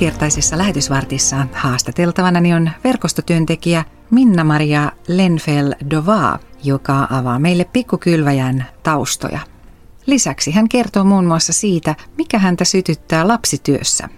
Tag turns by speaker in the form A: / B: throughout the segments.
A: Tämänkertaisessa lähetysvartissa haastateltavanani on verkostotyöntekijä Minna-Maria Lenfel-Dova, joka avaa meille pikkukylväjän taustoja. Lisäksi hän kertoo muun muassa siitä, mikä häntä sytyttää lapsityössä.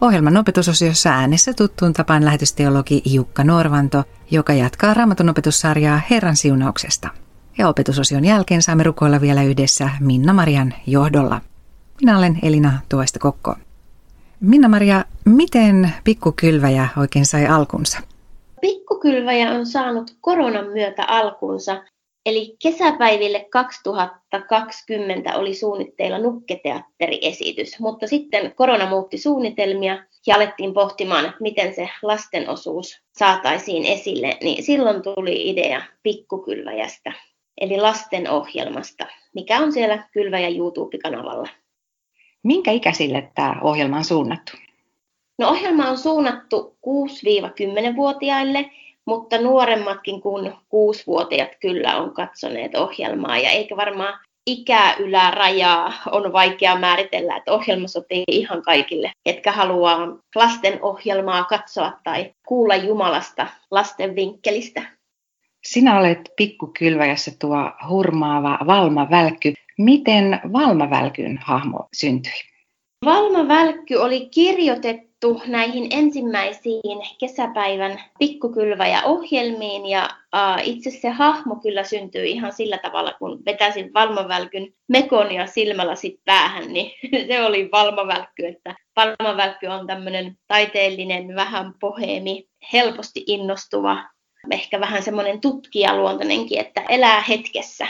A: Ohjelman opetusosiossa äänessä tuttuun tapaan lähetysteologi Jukka Norvanto, joka jatkaa raamatun opetussarjaa Herran siunauksesta. Ja opetusosion jälkeen saamme rukoilla vielä yhdessä Minna-Marian johdolla. Minä olen Elina Tuoista Kokko. Minna-Maria, miten pikkukylväjä oikein sai alkunsa?
B: Pikkukylväjä on saanut koronan myötä alkunsa. Eli kesäpäiville 2020 oli suunnitteilla nukketeatteriesitys, mutta sitten korona muutti suunnitelmia ja alettiin pohtimaan, että miten se lasten osuus saataisiin esille, niin silloin tuli idea pikkukylväjästä, eli lasten ohjelmasta, mikä on siellä Kylväjä YouTube-kanavalla.
A: Minkä ikäisille tämä ohjelma on suunnattu?
B: No ohjelma on suunnattu 6-10-vuotiaille, mutta nuoremmatkin kuin 6-vuotiaat kyllä on katsoneet ohjelmaa ja eikä varmaan ikää ylärajaa on vaikea määritellä, että ohjelma sopii ihan kaikille, ketkä haluaa lasten ohjelmaa katsoa tai kuulla Jumalasta lasten vinkkelistä.
A: Sinä olet pikkukylväjässä tuo hurmaava Valma Välkky. Miten Valma Välkyn hahmo syntyi?
B: Valma Välkky oli kirjoitettu näihin ensimmäisiin kesäpäivän pikkukylväjä-ohjelmiin ja itse se hahmo kyllä syntyi ihan sillä tavalla, kun vetäisin Valma Välkyn mekon ja silmälasit päähän, niin se oli Valma Välkky, että Valma Välkky on tämmöinen taiteellinen, vähän poheemi, helposti innostuva, ehkä vähän semmoinen tutkijaluontainenkin, että elää hetkessä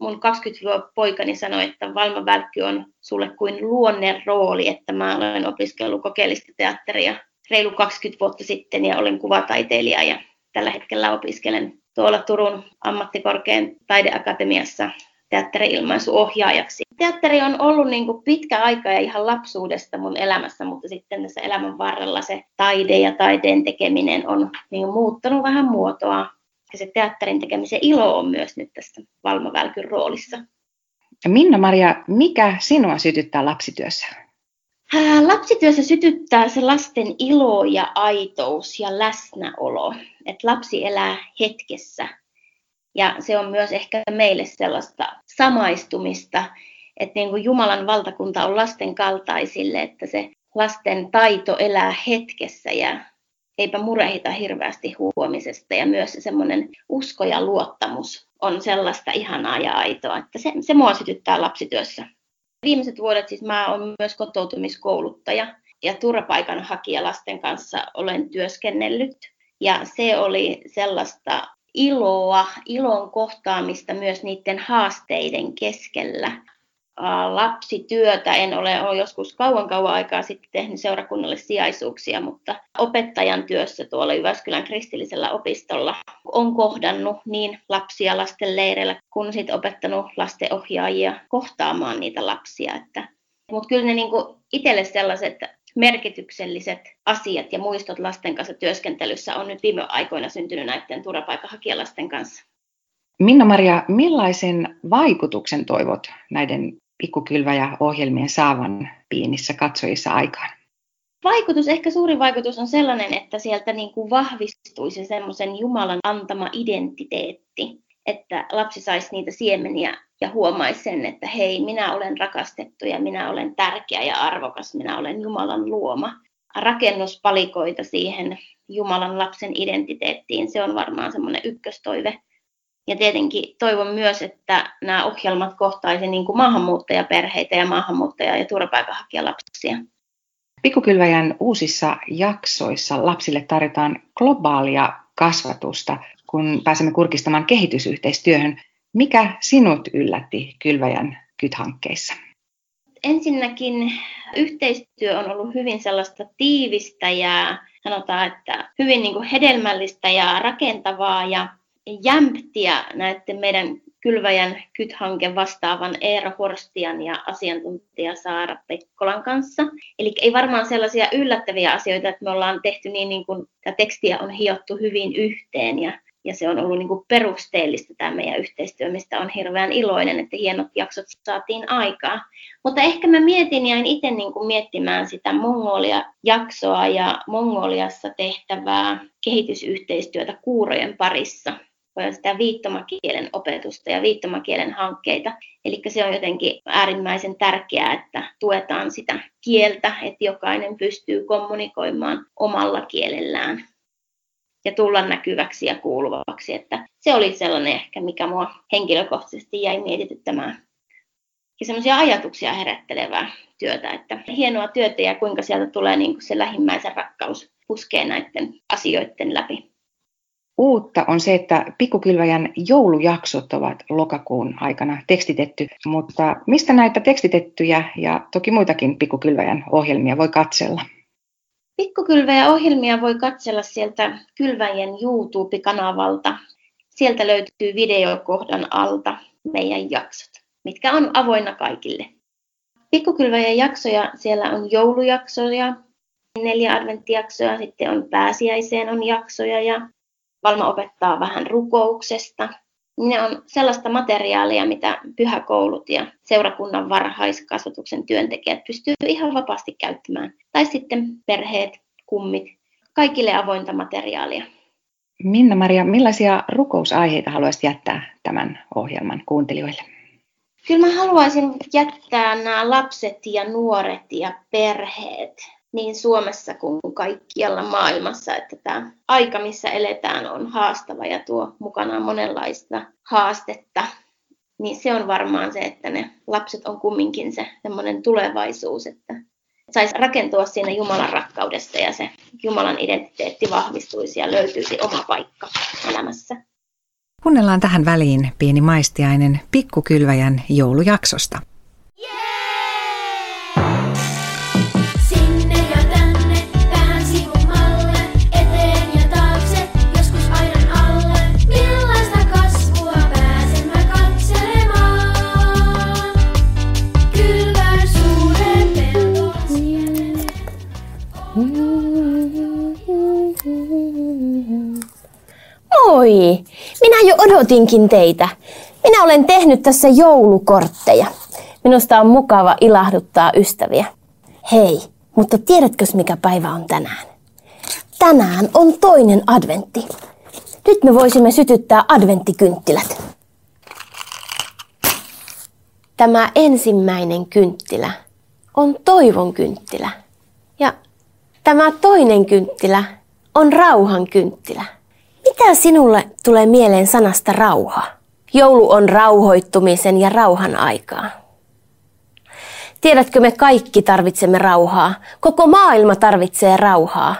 B: mun 20-poikani sanoi, että Valma on sulle kuin luonne rooli, että mä olen opiskellut kokeellista teatteria reilu 20 vuotta sitten ja olen kuvataiteilija ja tällä hetkellä opiskelen tuolla Turun ammattikorkean taideakatemiassa teatteri-ilmaisuohjaajaksi. Teatteri on ollut niin kuin pitkä aika ja ihan lapsuudesta mun elämässä, mutta sitten tässä elämän varrella se taide ja taiteen tekeminen on niin muuttanut vähän muotoa ja se teatterin tekemisen ilo on myös nyt tässä Valma Välkyn roolissa.
A: Minna-Maria, mikä sinua sytyttää lapsityössä?
B: Lapsityössä sytyttää se lasten ilo ja aitous ja läsnäolo, että lapsi elää hetkessä. Ja se on myös ehkä meille sellaista samaistumista, että niin kuin Jumalan valtakunta on lasten kaltaisille, että se lasten taito elää hetkessä ja eipä murehita hirveästi huomisesta. Ja myös se semmoinen usko ja luottamus on sellaista ihanaa ja aitoa, että se, se mua sytyttää lapsityössä. Viimeiset vuodet siis mä olen myös kotoutumiskouluttaja ja turvapaikanhakija lasten kanssa olen työskennellyt. Ja se oli sellaista iloa, ilon kohtaamista myös niiden haasteiden keskellä lapsityötä. En ole, ole joskus kauan kauan aikaa sitten tehnyt seurakunnalle sijaisuuksia, mutta opettajan työssä tuolla Jyväskylän kristillisellä opistolla on kohdannut niin lapsia lasten leireillä kuin sitten opettanut lastenohjaajia kohtaamaan niitä lapsia. Mutta kyllä ne niin itselle sellaiset merkitykselliset asiat ja muistot lasten kanssa työskentelyssä on nyt viime aikoina syntynyt näiden turvapaikanhakijalasten kanssa.
A: Minna-Maria, millaisen vaikutuksen toivot näiden pikkukylväjä ohjelmien saavan piinissä katsojissa aikaan?
B: Vaikutus, ehkä suuri vaikutus on sellainen, että sieltä niin kuin vahvistuisi semmoisen Jumalan antama identiteetti, että lapsi saisi niitä siemeniä ja huomaisi sen, että hei, minä olen rakastettu ja minä olen tärkeä ja arvokas, minä olen Jumalan luoma. Rakennuspalikoita siihen Jumalan lapsen identiteettiin, se on varmaan semmoinen ykköstoive ja tietenkin toivon myös, että nämä ohjelmat kohtaisivat niin kuin maahanmuuttajaperheitä ja maahanmuuttaja- ja turvapaikanhakijalapsia.
A: Pikkukylväjän uusissa jaksoissa lapsille tarjotaan globaalia kasvatusta, kun pääsemme kurkistamaan kehitysyhteistyöhön. Mikä sinut yllätti Kylväjän kythankkeissa?
B: Ensinnäkin yhteistyö on ollut hyvin sellaista tiivistä ja sanotaan, että hyvin niin kuin hedelmällistä ja rakentavaa ja jämptiä näiden meidän Kylväjän kythanke vastaavan Eero Horstian ja asiantuntija Saara Pekkolan kanssa. Eli ei varmaan sellaisia yllättäviä asioita, että me ollaan tehty niin, niin kuin tämä tekstiä on hiottu hyvin yhteen ja ja se on ollut niin kuin perusteellista tämä meidän yhteistyö, mistä on hirveän iloinen, että hienot jaksot saatiin aikaa. Mutta ehkä mä mietin, jäin itse niin kuin miettimään sitä Mongolia-jaksoa ja Mongoliassa tehtävää kehitysyhteistyötä kuurojen parissa sitä viittomakielen opetusta ja viittomakielen hankkeita. Eli se on jotenkin äärimmäisen tärkeää, että tuetaan sitä kieltä, että jokainen pystyy kommunikoimaan omalla kielellään ja tulla näkyväksi ja kuuluvaksi. Että se oli sellainen ehkä, mikä mua henkilökohtaisesti jäi mietityttämään. Ja semmoisia ajatuksia herättelevää työtä, että hienoa työtä ja kuinka sieltä tulee niin kuin se lähimmäisen rakkaus puskee näiden asioiden läpi.
A: Uutta on se, että pikkukylväjän joulujaksot ovat lokakuun aikana tekstitetty, mutta mistä näitä tekstitettyjä ja toki muitakin pikkukylväjän ohjelmia voi katsella?
B: Pikkukylväjän ohjelmia voi katsella sieltä Kylväjän YouTube-kanavalta. Sieltä löytyy videokohdan alta meidän jaksot, mitkä on avoinna kaikille. Pikkukylväjän jaksoja, siellä on joulujaksoja, neljä adventtijaksoja, sitten on pääsiäiseen on jaksoja ja Valma opettaa vähän rukouksesta. Ne on sellaista materiaalia, mitä pyhäkoulut ja seurakunnan varhaiskasvatuksen työntekijät pystyvät ihan vapaasti käyttämään. Tai sitten perheet, kummit, kaikille avointa materiaalia.
A: Minna-Maria, millaisia rukousaiheita haluaisit jättää tämän ohjelman kuuntelijoille?
B: Kyllä mä haluaisin jättää nämä lapset ja nuoret ja perheet niin Suomessa kuin kaikkialla maailmassa, että tämä aika, missä eletään, on haastava ja tuo mukanaan monenlaista haastetta. Niin se on varmaan se, että ne lapset on kumminkin se semmoinen tulevaisuus, että saisi rakentua siinä Jumalan rakkaudesta ja se Jumalan identiteetti vahvistuisi ja löytyisi oma paikka elämässä.
A: Kuunnellaan tähän väliin pieni maistiainen pikkukylväjän joulujaksosta.
C: Odotinkin teitä. Minä olen tehnyt tässä joulukortteja. Minusta on mukava ilahduttaa ystäviä. Hei, mutta tiedätkö mikä päivä on tänään? Tänään on toinen adventti. Nyt me voisimme sytyttää adventtikynttilät. Tämä ensimmäinen kynttilä on toivon kynttilä. Ja tämä toinen kynttilä on rauhan kynttilä. Mitä sinulle tulee mieleen sanasta rauha? Joulu on rauhoittumisen ja rauhan aikaa. Tiedätkö, me kaikki tarvitsemme rauhaa. Koko maailma tarvitsee rauhaa.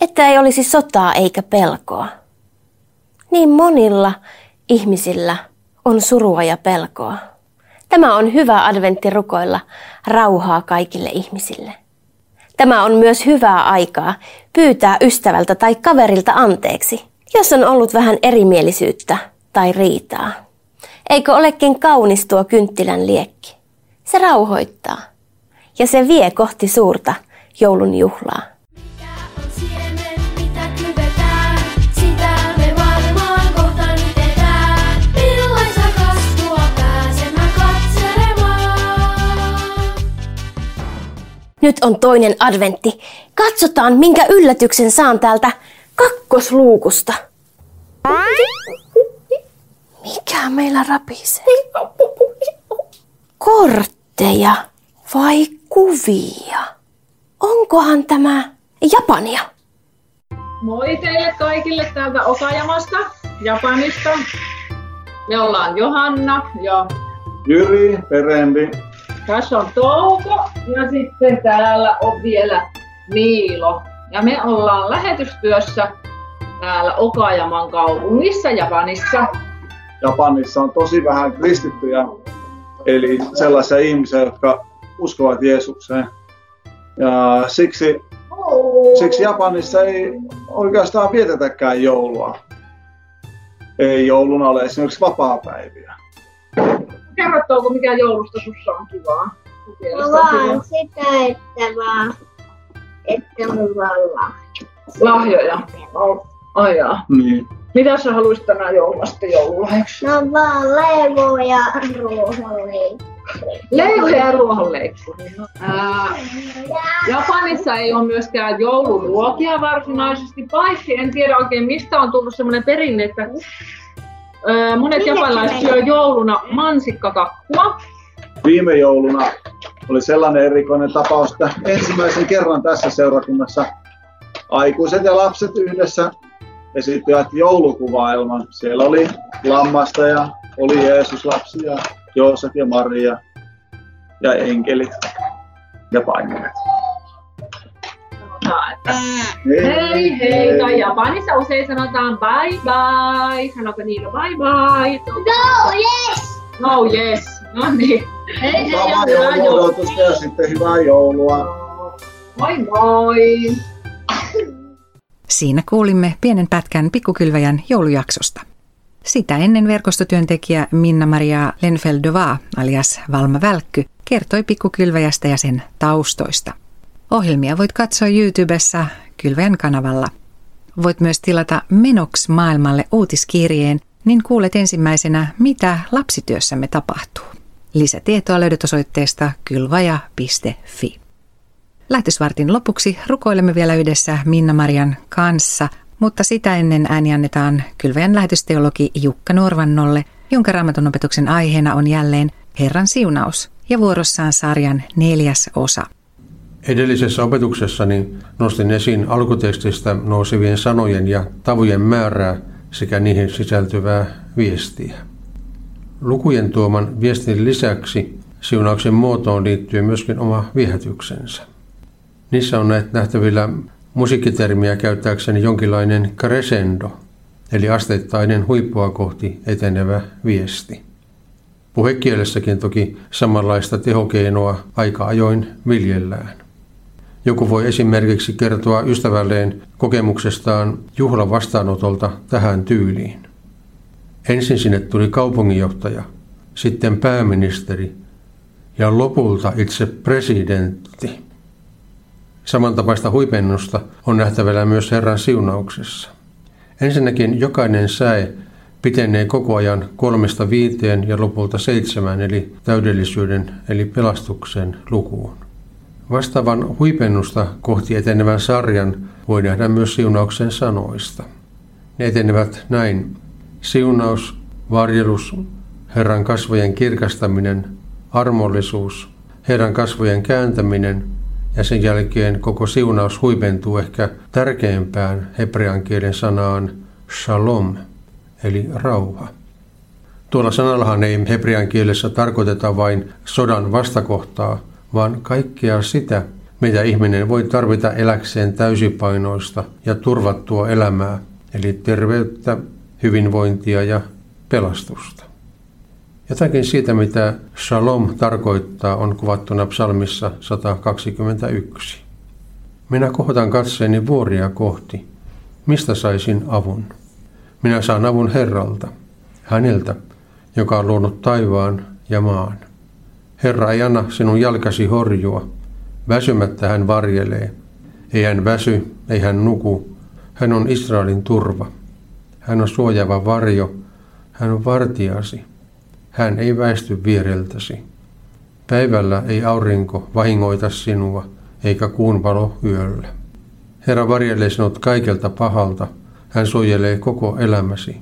C: Että ei olisi sotaa eikä pelkoa. Niin monilla ihmisillä on surua ja pelkoa. Tämä on hyvä adventti rukoilla rauhaa kaikille ihmisille. Tämä on myös hyvää aikaa pyytää ystävältä tai kaverilta anteeksi, jos on ollut vähän erimielisyyttä tai riitaa. Eikö olekin kaunis tuo kynttilän liekki? Se rauhoittaa ja se vie kohti suurta joulun juhlaa. Nyt on toinen adventti. Katsotaan, minkä yllätyksen saan täältä kakkosluukusta. Mikä meillä rapisee? Kortteja vai kuvia? Onkohan tämä Japania?
D: Moi teille kaikille täältä Okajamasta, Japanista. Me ollaan Johanna ja
E: Jyri Perembi
D: tässä on Touko ja sitten täällä on vielä Miilo. Ja me ollaan lähetystyössä täällä Okajaman kaupungissa Japanissa.
E: Japanissa on tosi vähän kristittyjä, eli sellaisia ihmisiä, jotka uskovat Jeesukseen. Ja siksi, siksi Japanissa ei oikeastaan vietetäkään joulua. Ei jouluna ole esimerkiksi vapaa-päiviä
D: kerrottaako mikä joulusta sussa on kivaa?
F: No vaan sitä, että vaan, että mulla on lahjoja.
D: Lahjoja? Oh, oh
E: Niin.
D: Mitä sä haluaisit tänään joululasta joululahjaksi?
F: No vaan Lego ja ruohonleikkuri.
D: Lego ja ruohonleikkuri. No, Japanissa ei ole myöskään jouluruokia varsinaisesti, paitsi en tiedä oikein mistä on tullut semmoinen perinne, että monet japanilaiset syö jouluna mansikkakakkua.
E: Viime jouluna oli sellainen erikoinen tapaus, että ensimmäisen kerran tässä seurakunnassa aikuiset ja lapset yhdessä esittivät joulukuvailman. Siellä oli lammasta ja oli Jeesus lapsi ja Joosef ja Maria ja enkelit ja paimenet.
D: Hei hei, tai Japanissa usein sanotaan bye bye. Sanoiko niillä bye bye?
F: No, yes!
D: No yes, no niin. Hei hei ja hyvää
E: joulua. ja sitten hyvää joulua.
D: Moi moi!
A: Siinä kuulimme pienen pätkän pikkukylväjän joulujaksosta. Sitä ennen verkostotyöntekijä Minna-Maria Lenfeldova alias Valma Välkky kertoi pikkukylväjästä ja sen taustoista. Ohjelmia voit katsoa YouTubessa Kylväjän kanavalla. Voit myös tilata Menoks maailmalle uutiskirjeen, niin kuulet ensimmäisenä, mitä lapsityössämme tapahtuu. Lisätietoa löydät osoitteesta kylvaja.fi. Lähetysvartin lopuksi rukoilemme vielä yhdessä Minna-Marian kanssa, mutta sitä ennen ääni annetaan kylväjän lähetysteologi Jukka Norvannolle, jonka raamatun opetuksen aiheena on jälleen Herran siunaus ja vuorossaan sarjan neljäs osa.
G: Edellisessä opetuksessani nostin esiin alkutekstistä nousevien sanojen ja tavujen määrää sekä niihin sisältyvää viestiä. Lukujen tuoman viestin lisäksi siunauksen muotoon liittyy myöskin oma viehätyksensä. Niissä on nähtävillä musiikkitermiä käyttääkseni jonkinlainen crescendo, eli asteittainen huippua kohti etenevä viesti. Puhekielessäkin toki samanlaista tehokeinoa aika ajoin viljellään. Joku voi esimerkiksi kertoa ystävälleen kokemuksestaan juhlan vastaanotolta tähän tyyliin. Ensin sinne tuli kaupunginjohtaja, sitten pääministeri ja lopulta itse presidentti. Samantapaista huipennusta on nähtävällä myös Herran siunauksessa. Ensinnäkin jokainen säe pitenee koko ajan kolmesta viiteen ja lopulta seitsemän eli täydellisyyden eli pelastuksen lukuun. Vastaavan huipennusta kohti etenevän sarjan voi nähdä myös siunauksen sanoista. Ne etenevät näin. Siunaus, varjelus, Herran kasvojen kirkastaminen, armollisuus, Herran kasvojen kääntäminen – ja sen jälkeen koko siunaus huipentuu ehkä tärkeimpään hebrean kielen sanaan shalom, eli rauha. Tuolla sanallahan ei hebrean kielessä tarkoiteta vain sodan vastakohtaa, vaan kaikkea sitä, mitä ihminen voi tarvita eläkseen täysipainoista ja turvattua elämää, eli terveyttä, hyvinvointia ja pelastusta. Jotakin siitä, mitä shalom tarkoittaa, on kuvattuna psalmissa 121. Minä kohdan katseeni vuoria kohti. Mistä saisin avun? Minä saan avun Herralta, häneltä, joka on luonut taivaan ja maan. Herra ei anna sinun jalkasi horjua. Väsymättä hän varjelee. Ei hän väsy, ei hän nuku. Hän on Israelin turva. Hän on suojava varjo. Hän on vartiasi. Hän ei väisty viereltäsi. Päivällä ei aurinko vahingoita sinua, eikä kuun valo yöllä. Herra varjelee sinut kaikelta pahalta, hän suojelee koko elämäsi.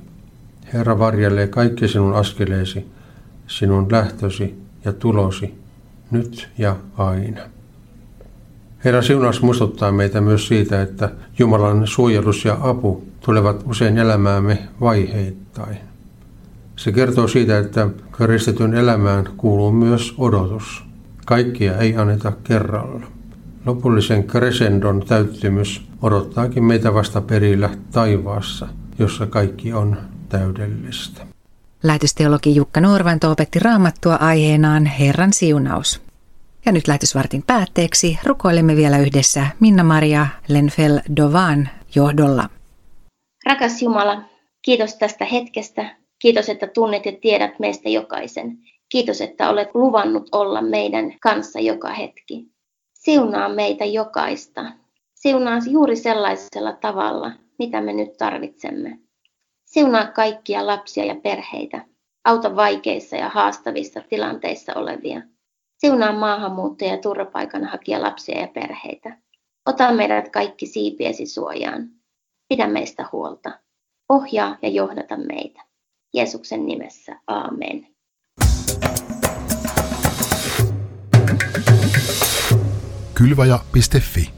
G: Herra varjelee kaikki sinun askeleesi, sinun lähtösi ja tulosi, nyt ja aina. Herra siunaus muistuttaa meitä myös siitä, että Jumalan suojelus ja apu tulevat usein elämäämme vaiheittain. Se kertoo siitä, että kristityn elämään kuuluu myös odotus. Kaikkia ei anneta kerralla. Lopullisen crescendon täyttymys odottaakin meitä vasta perillä taivaassa, jossa kaikki on täydellistä.
A: Lähetysteologi Jukka Nuorvanto opetti raamattua aiheenaan Herran siunaus. Ja nyt lähetysvartin päätteeksi rukoilemme vielä yhdessä Minna-Maria Lenfel Dovan johdolla.
B: Rakas Jumala, kiitos tästä hetkestä, Kiitos, että tunnet ja tiedät meistä jokaisen. Kiitos, että olet luvannut olla meidän kanssa joka hetki. Siunaa meitä jokaista. Siunaa juuri sellaisella tavalla, mitä me nyt tarvitsemme. Siunaa kaikkia lapsia ja perheitä. Auta vaikeissa ja haastavissa tilanteissa olevia. Siunaa maahanmuuttajia ja turvapaikanhakija lapsia ja perheitä. Ota meidät kaikki siipiesi suojaan. Pidä meistä huolta. Ohjaa ja johdata meitä. Jeesuksen nimessä, aamen.
H: Kylvaja.fi